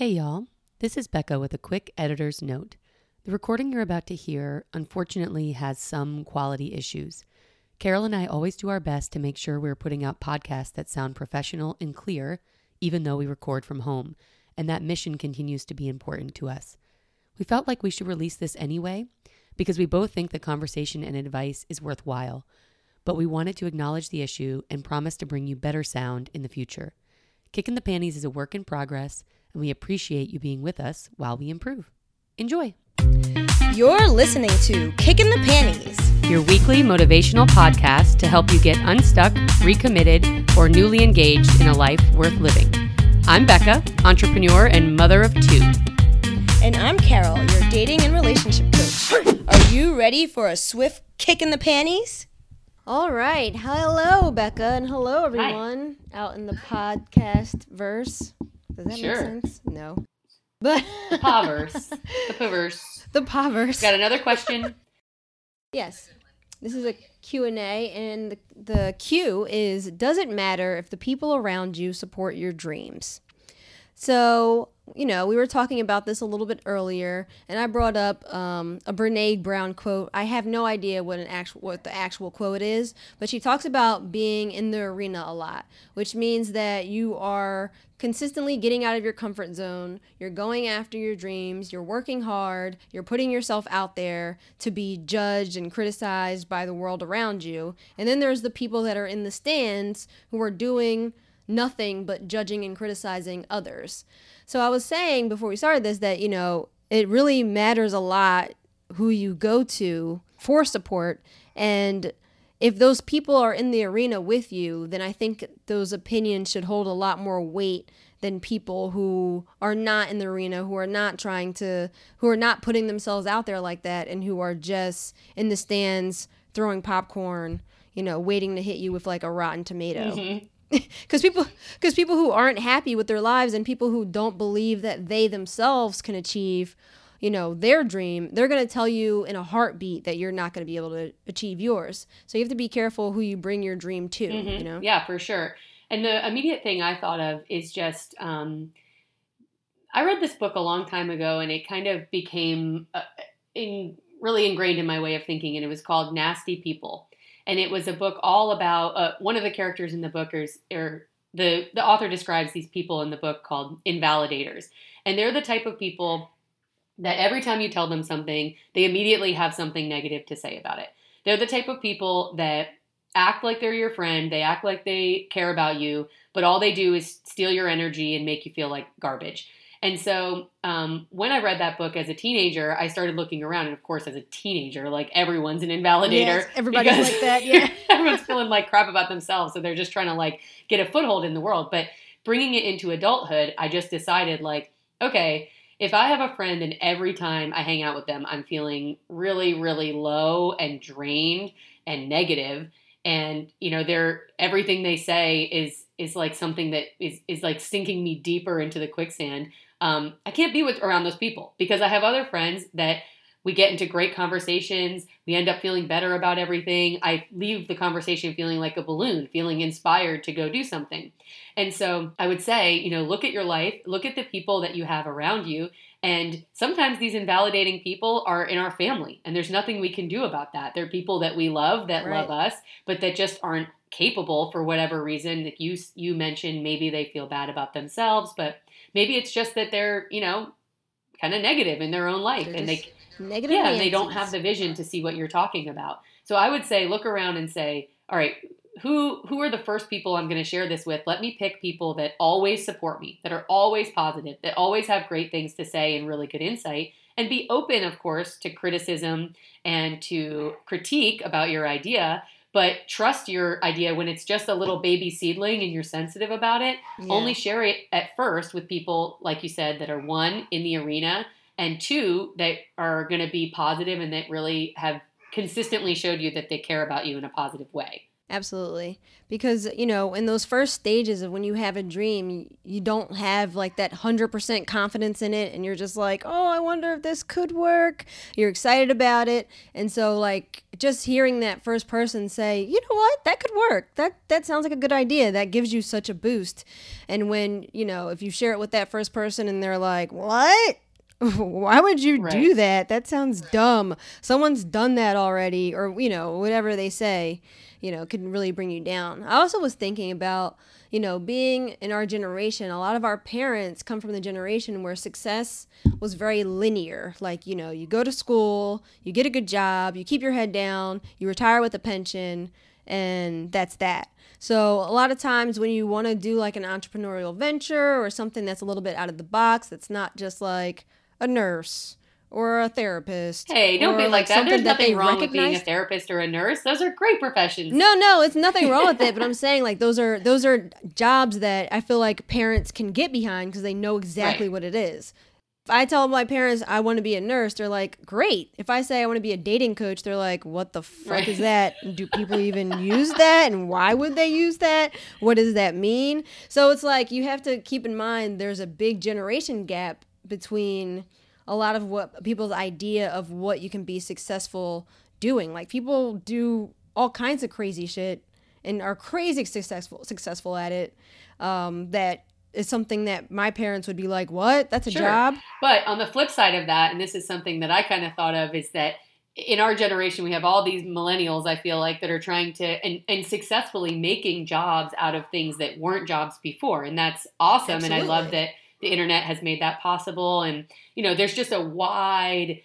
Hey, y'all. This is Becca with a quick editor's note. The recording you're about to hear, unfortunately, has some quality issues. Carol and I always do our best to make sure we're putting out podcasts that sound professional and clear, even though we record from home, and that mission continues to be important to us. We felt like we should release this anyway because we both think the conversation and advice is worthwhile, but we wanted to acknowledge the issue and promise to bring you better sound in the future. Kicking the Panties is a work in progress, and we appreciate you being with us while we improve. Enjoy! You're listening to Kicking the Panties. Your weekly motivational podcast to help you get unstuck, recommitted, or newly engaged in a life worth living. I'm Becca, entrepreneur and mother of two. And I'm Carol, your dating and relationship coach. Are you ready for a swift kick in the panties? All right. Hello, Becca, and hello, everyone out in the podcast verse. Does that Sure. make sense? No. But The Pavers. the Pavers. the Pavers. Got another question? Yes. This is a Q&A and the, the Q is does it matter if the people around you support your dreams? So, you know, we were talking about this a little bit earlier and I brought up um, a Brene Brown quote. I have no idea what an actual what the actual quote is, but she talks about being in the arena a lot, which means that you are consistently getting out of your comfort zone, you're going after your dreams, you're working hard, you're putting yourself out there to be judged and criticized by the world around you. And then there's the people that are in the stands who are doing nothing but judging and criticizing others. So I was saying before we started this that, you know, it really matters a lot who you go to for support and if those people are in the arena with you, then I think those opinions should hold a lot more weight than people who are not in the arena, who are not trying to, who are not putting themselves out there like that, and who are just in the stands throwing popcorn, you know, waiting to hit you with like a rotten tomato. Mm-hmm. Because people, because people who aren't happy with their lives and people who don't believe that they themselves can achieve, you know, their dream, they're going to tell you in a heartbeat that you're not going to be able to achieve yours. So you have to be careful who you bring your dream to. You know. Yeah, for sure. And the immediate thing I thought of is just um, I read this book a long time ago, and it kind of became uh, in really ingrained in my way of thinking. And it was called Nasty People, and it was a book all about uh, one of the characters in the book is or the the author describes these people in the book called invalidators, and they're the type of people that every time you tell them something, they immediately have something negative to say about it. They're the type of people that act like they're your friend, they act like they care about you, but all they do is steal your energy and make you feel like garbage. And so, um, when I read that book as a teenager, I started looking around, and of course, as a teenager, like everyone's an invalidator. Yes, everybody's like that, yeah. everyone's feeling like crap about themselves, so they're just trying to like get a foothold in the world. But bringing it into adulthood, I just decided like, okay, if I have a friend and every time I hang out with them, I'm feeling really, really low and drained and negative, and you know, they're everything they say is is like something that is is like sinking me deeper into the quicksand. Um, I can't be with around those people because I have other friends that we get into great conversations. We end up feeling better about everything. I leave the conversation feeling like a balloon, feeling inspired to go do something. And so I would say, you know, look at your life, look at the people that you have around you. And sometimes these invalidating people are in our family, and there's nothing we can do about that. They're people that we love, that Right. love us, but that just aren't capable for whatever reason. Like you, you mentioned, maybe they feel bad about themselves, but maybe it's just that they're, you know, kind of negative in their own life, They're and they negative. yeah, they don't have the vision to see what you're talking about. So I would say look around and say, all right, who who are the first people I'm going to share this with? Let me pick people that always support me, that are always positive, that always have great things to say and really good insight, and be open, of course, to criticism and to critique about your idea. But trust your idea when it's just a little baby seedling and you're sensitive about it. Yeah. Only share it at first with people, like you said, that are one in the arena and two that are going to be positive and that really have consistently showed you that they care about you in a positive way. Absolutely. Because, you know, in those first stages of when you have a dream, you don't have like that 100% confidence in it. And you're just like, oh, I wonder if this could work. You're excited about it. And so, like, just hearing that first person say, you know what, that could work. That, that sounds like a good idea. That gives you such a boost. And when, you know, if you share it with that first person and they're like, what? why would you right. do that? That sounds dumb. Someone's done that already, or, you know, whatever they say you know, can really bring you down. I also was thinking about, you know, being in our generation, a lot of our parents come from the generation where success was very linear. Like, you know, you go to school, you get a good job, you keep your head down, you retire with a pension, and that's that. So, a lot of times when you want to do like an entrepreneurial venture or something that's a little bit out of the box, that's not just like a nurse or a therapist. Hey, don't be like that. There's nothing wrong recognize. with being a therapist or a nurse. Those are great professions. No, no, it's nothing wrong with it. But I'm saying like those are those are jobs that I feel like parents can get behind because they know exactly right. what it is. If I tell my parents I want to be a nurse, they're like, "Great." If I say I want to be a dating coach, they're like, "What the fuck right. is that? Do people even use that? And why would they use that? What does that mean?" So it's like you have to keep in mind there's a big generation gap between a lot of what people's idea of what you can be successful doing. Like people do all kinds of crazy shit and are crazy successful successful at it. Um, that is something that my parents would be like, "What? That's a sure. job." But on the flip side of that, and this is something that I kind of thought of, is that in our generation we have all these millennials i feel like that are trying to and, and successfully making jobs out of things that weren't jobs before and that's awesome Absolutely. and i love that the internet has made that possible. And you know there's just a wide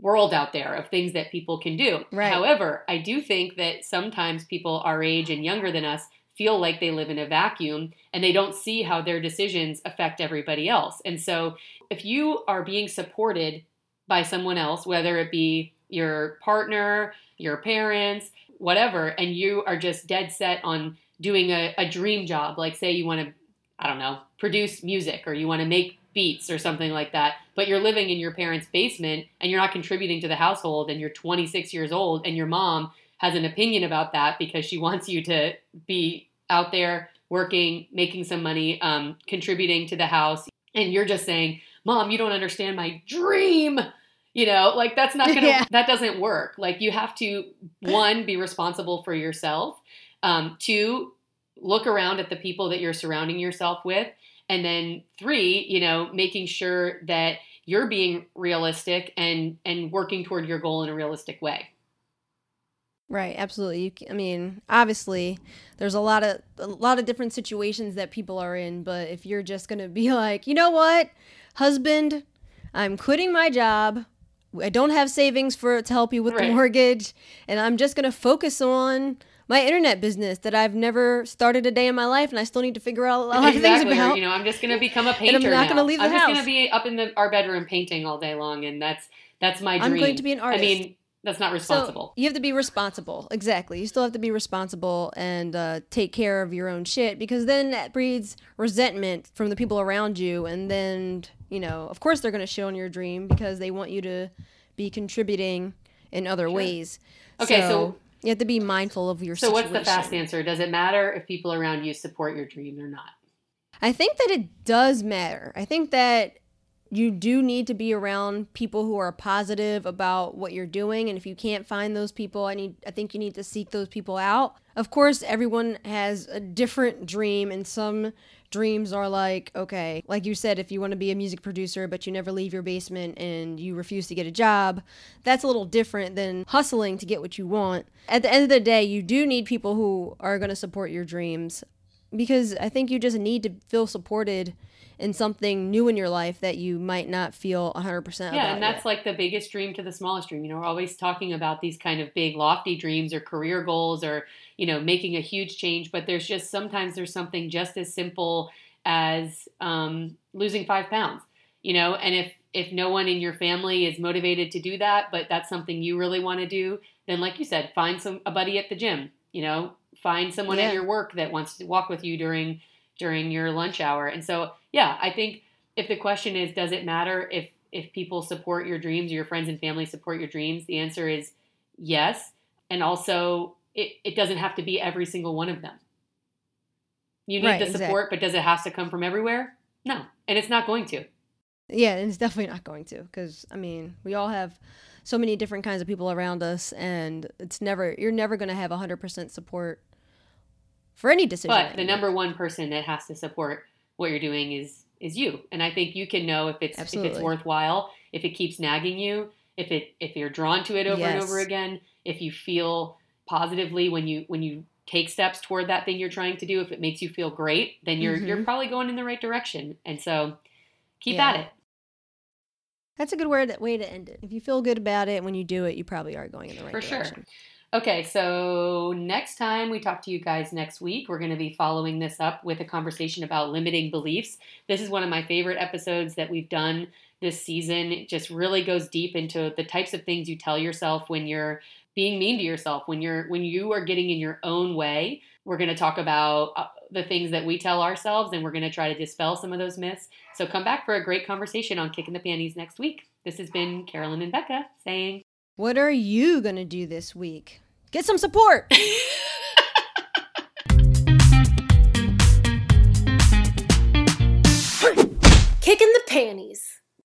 world out there of things that people can do. Right. however i do think that sometimes people our age and younger than us feel like they live in a vacuum and they don't see how their decisions affect everybody else. And so if you are being supported by someone else whether it be your partner your parents whatever and you are just dead set on doing a, a dream job like say you want to I don't know, produce music or you want to make beats or something like that, but you're living in your parents' basement and you're not contributing to the household and you're 26 years old and your mom has an opinion about that because she wants you to be out there working, making some money, um, contributing to the house, and you're just saying, Mom, you don't understand my dream. You know, like that's not gonna, yeah. that doesn't work. Like you have to, one, be responsible for yourself. Um, two, look around at the people that you're surrounding yourself with. And then three, you know, making sure that you're being realistic and and working toward your goal in a realistic way. Right, absolutely. You, I mean, obviously, there's a lot of a lot of different situations that people are in, but if you're just going to be like, "You know what? Husband, I'm quitting my job. I don't have savings for to help you with right. the mortgage, and I'm just going to focus on my internet business that I've never started a day in my life, and I still need to figure out a lot exactly. of things about. Or, you know, I'm just going to become a painter. and I'm not going to leave the I'm house. I'm just going to be up in the, our bedroom painting all day long, and that's that's my dream. I'm going to be an artist. I mean, that's not responsible. So you have to be responsible. Exactly. You still have to be responsible and uh, take care of your own shit because then that breeds resentment from the people around you. And then, you know, of course they're going to shit on your dream because they want you to be contributing in other sure. ways. Okay, so, so you have to be mindful of your so situation. what's the fast answer? Does it matter if people around you support your dream or not? I think that it does matter. I think that you do need to be around people who are positive about what you're doing and if you can't find those people i need i think you need to seek those people out of course everyone has a different dream and some dreams are like, okay, like you said, if you want to be a music producer, but you never leave your basement and you refuse to get a job, that's a little different than hustling to get what you want. At the end of the day, you do need people who are going to support your dreams because I think you just need to feel supported in something new in your life that you might not feel 100% yeah and that's yet. like the biggest dream to the smallest dream. You know we're always talking about these kind of big lofty dreams or career goals or you know making a huge change but there's just sometimes there's something just as simple as um, losing five pounds you know? And if if no one in your family is motivated to do that but that's something you really want to do then like you said find some a buddy at the gym you know find someone yeah. at your work that wants to walk with you during during your lunch hour and so yeah i think if the question is does it matter if if people support your dreams or your friends and family support your dreams the answer is yes and also it, it doesn't have to be every single one of them. You need Right, the support, but does it have to come from everywhere? No. And it's not going to. Yeah, and it's definitely not going to because I mean, we all have so many different kinds of people around us, and it's never you're never going to have hundred percent support for any decision. But the number one person that has to support what you're doing is is you. And I think you can know if it's if it's worthwhile, if it keeps nagging you, if it if you're drawn to it over and over again, if you feel positively when you when you take steps toward that thing you're trying to do, if it makes you feel great, then you're you're Mhm. probably going in the right direction. And so keep Yeah. at it. That's a good word, way to end it. If you feel good about it when you do it, you probably are going in the right direction. For sure. Okay, so next time we talk to you guys next week, we're going to be following this up with a conversation about limiting beliefs. This is one of my favorite episodes that we've done this season. It just really goes deep into the types of things you tell yourself when you're being mean to yourself, when you're when you are getting in your own way. We're going to talk about uh, the things that we tell ourselves and we're going to try to dispel some of those myths. So come back for a great conversation on kicking the panties next week. This has been Carolyn and Becca saying What are you going to do this week? Get some support. Kicking the panties.